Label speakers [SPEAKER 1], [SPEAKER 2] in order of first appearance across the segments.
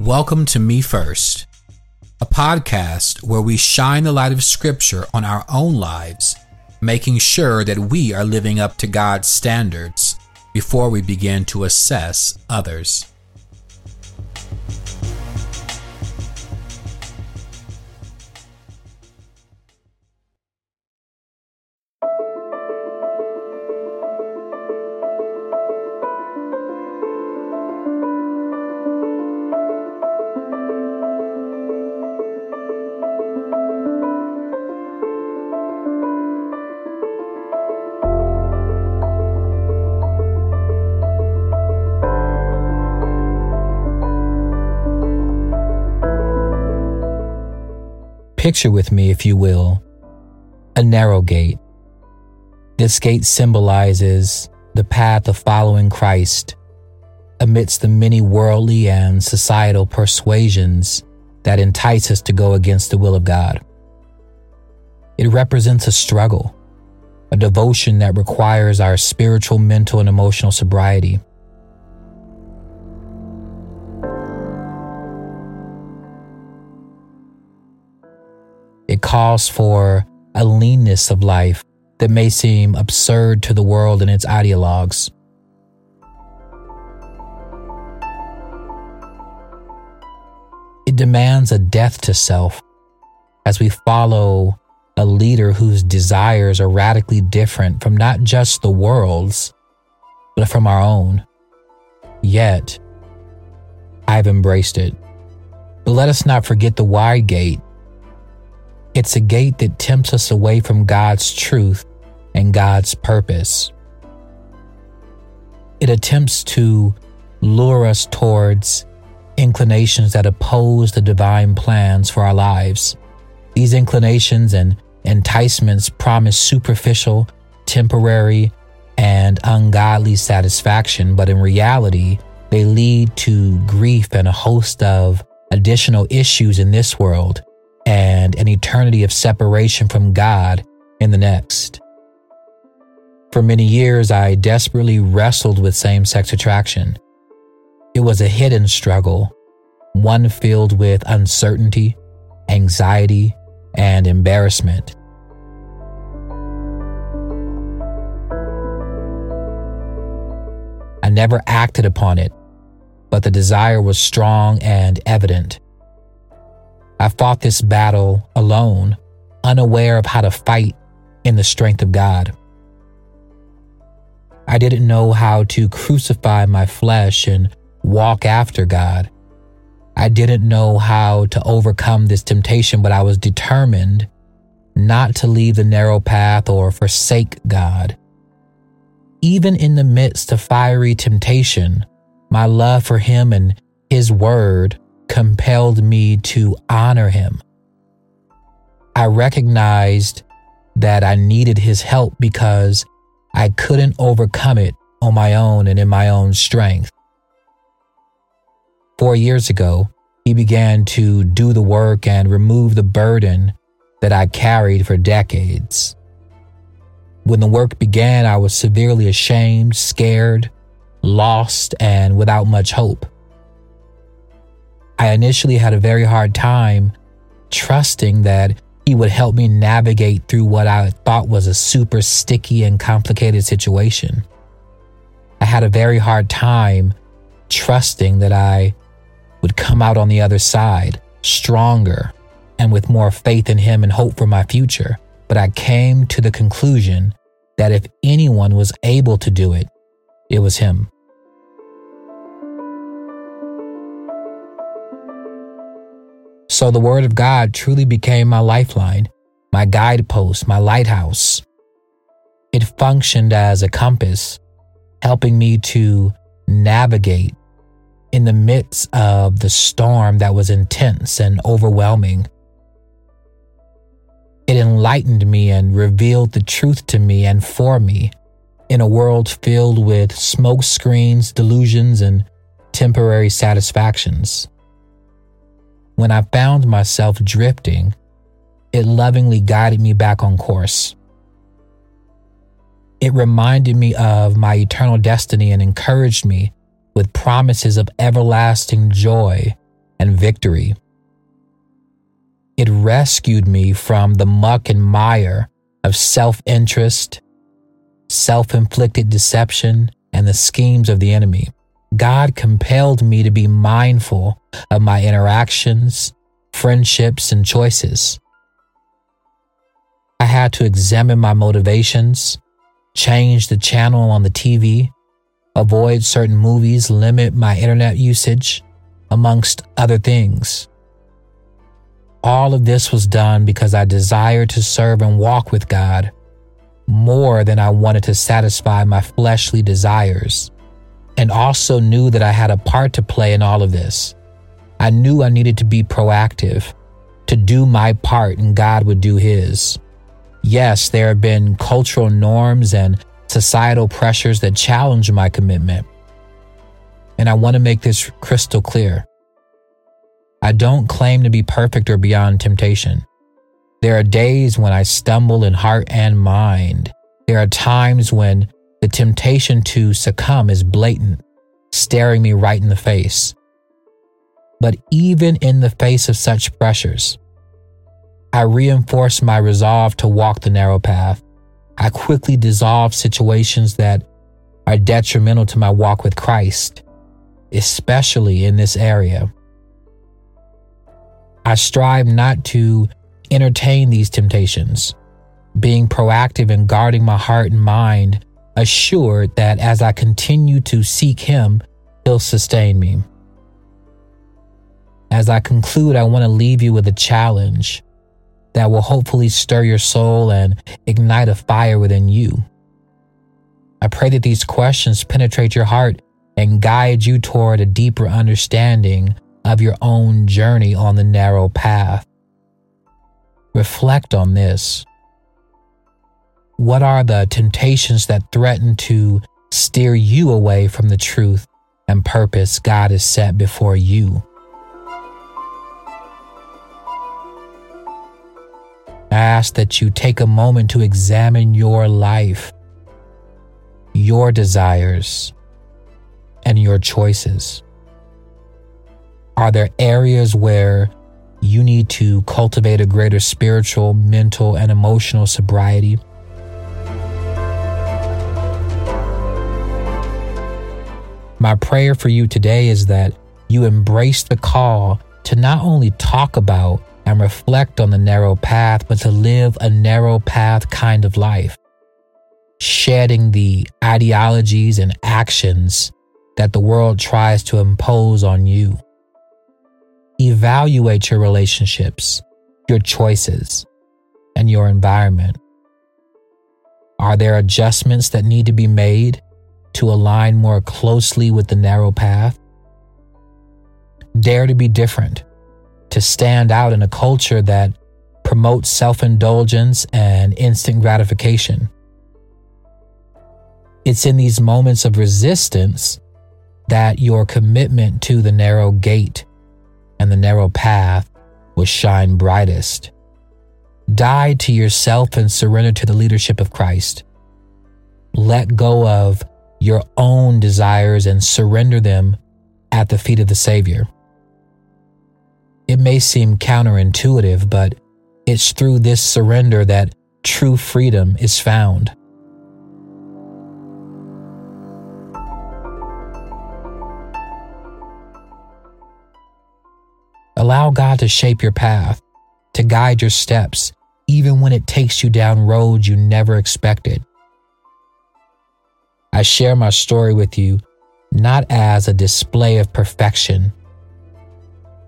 [SPEAKER 1] Welcome to Me First, a podcast where we shine the light of Scripture on our own lives, making sure that we are living up to God's standards before we begin to assess others. Picture with me, if you will, a narrow gate. This gate symbolizes the path of following Christ amidst the many worldly and societal persuasions that entice us to go against the will of God. It represents a struggle, a devotion that requires our spiritual, mental, and emotional sobriety. It calls for a leanness of life that may seem absurd to the world and its ideologues. It demands a death to self as we follow a leader whose desires are radically different from not just the world's, but from our own. Yet, I've embraced it. But let us not forget the wide gate it's a gate that tempts us away from God's truth and God's purpose. It attempts to lure us towards inclinations that oppose the divine plans for our lives. These inclinations and enticements promise superficial, temporary, and ungodly satisfaction, but in reality, they lead to grief and a host of additional issues in this world and an eternity of separation from God in the next. For many years, I desperately wrestled with same sex attraction. It was a hidden struggle, one filled with uncertainty, anxiety, and embarrassment. I never acted upon it, but the desire was strong and evident. I fought this battle alone, unaware of how to fight in the strength of God. I didn't know how to crucify my flesh and walk after God. I didn't know how to overcome this temptation, but I was determined not to leave the narrow path or forsake God. Even in the midst of fiery temptation, my love for Him and His Word compelled me to honor him. I recognized that I needed his help because I couldn't overcome it on my own and in my own strength. Four years ago, he began to do the work and remove the burden that I carried for decades. When the work began, I was severely ashamed, scared, lost, and without much hope. I initially had a very hard time trusting that he would help me navigate through what I thought was a super sticky and complicated situation. I had a very hard time trusting that I would come out on the other side stronger and with more faith in him and hope for my future. But I came to the conclusion that if anyone was able to do it, it was him. So the Word of God truly became my lifeline, my guidepost, my lighthouse. It functioned as a compass, helping me to navigate in the midst of the storm that was intense and overwhelming. It enlightened me and revealed the truth to me and for me in a world filled with smoke screens, delusions, and temporary satisfactions. When I found myself drifting, it lovingly guided me back on course. It reminded me of my eternal destiny and encouraged me with promises of everlasting joy and victory. It rescued me from the muck and mire of self interest, self inflicted deception, and the schemes of the enemy. God compelled me to be mindful of my interactions, friendships, and choices. I had to examine my motivations, change the channel on the TV, avoid certain movies, limit my internet usage, amongst other things. All of this was done because I desired to serve and walk with God more than I wanted to satisfy my fleshly desires, and also knew that I had a part to play in all of this. I knew I needed to be proactive, to do my part, and God would do His. Yes, there have been cultural norms and societal pressures that challenge my commitment. And I want to make this crystal clear. I don't claim to be perfect or beyond temptation. There are days when I stumble in heart and mind. There are times when the temptation to succumb is blatant, staring me right in the face. But even in the face of such pressures, I reinforce my resolve to walk the narrow path. I quickly dissolve situations that are detrimental to my walk with Christ, especially in this area. I strive not to entertain these temptations, being proactive in guarding my heart and mind, assured that as I continue to seek Him, He'll sustain me. As I conclude, I want to leave you with a challenge that will hopefully stir your soul and ignite a fire within you. I pray that these questions penetrate your heart and guide you toward a deeper understanding of your own journey on the narrow path. Reflect on this. What are the temptations that threaten to steer you away from the truth and purpose God has set before you? I ask that you take a moment to examine your life, your desires, and your choices. Are there areas where you need to cultivate a greater spiritual, mental, and emotional sobriety? My prayer for you today is that you embrace the call to not only talk about and reflect on the narrow path, but to live a narrow path kind of life, shedding the ideologies and actions that the world tries to impose on you. Evaluate your relationships, your choices, and your environment. Are there adjustments that need to be made to align more closely with the narrow path? Dare to be different to stand out in a culture that promotes self indulgence and instant gratification. It's in these moments of resistance that your commitment to the narrow gate and the narrow path will shine brightest. Die to yourself and surrender to the leadership of Christ. Let go of your own desires and surrender them at the feet of the Savior. It may seem counterintuitive, but it's through this surrender that true freedom is found. Allow God to shape your path, to guide your steps, even when it takes you down roads you never expected. I share my story with you not as a display of perfection,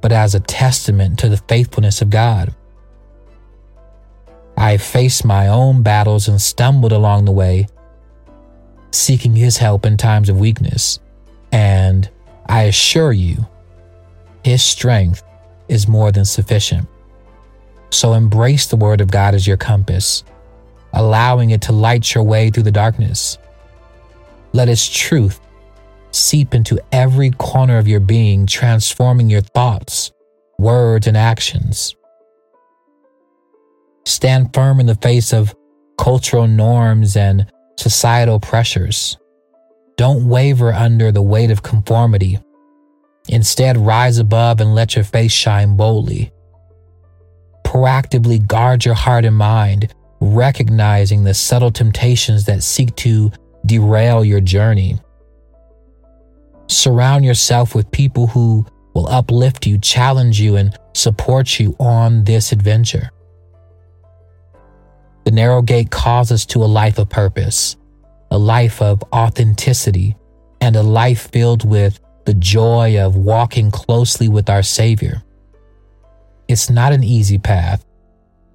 [SPEAKER 1] but as a testament to the faithfulness of God. I faced my own battles and stumbled along the way, seeking His help in times of weakness. And I assure you, His strength is more than sufficient. So embrace the Word of God as your compass, allowing it to light your way through the darkness. Let His truth seep into every corner of your being, transforming your thoughts, words, and actions. Stand firm in the face of cultural norms and societal pressures. Don't waver under the weight of conformity. Instead, rise above and let your face shine boldly. Proactively guard your heart and mind, recognizing the subtle temptations that seek to derail your journey. Surround yourself with people who will uplift you, challenge you, and support you on this adventure. The narrow gate calls us to a life of purpose, a life of authenticity, and a life filled with the joy of walking closely with our Savior. It's not an easy path,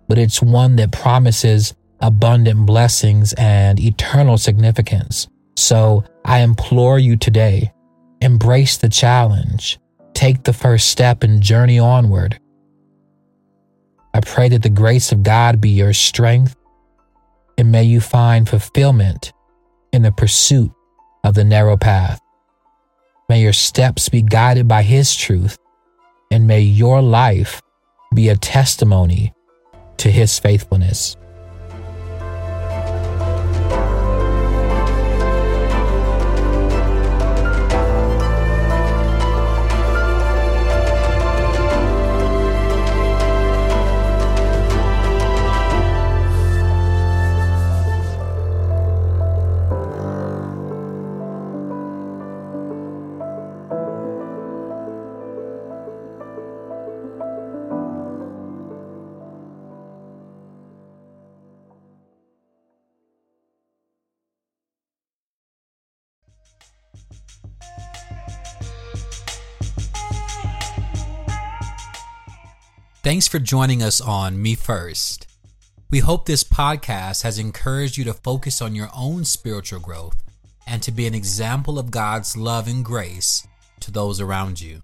[SPEAKER 1] but it's one that promises abundant blessings and eternal significance. So I implore you today embrace the challenge, take the first step, and journey onward. I pray that the grace of God be your strength, and may you find fulfillment in the pursuit of the narrow path. May your steps be guided by His truth, and may your life be a testimony to His faithfulness.
[SPEAKER 2] Thanks for joining us on Me First. We hope this podcast has encouraged you to focus on your own spiritual growth and to be an example of God's love and grace to those around you.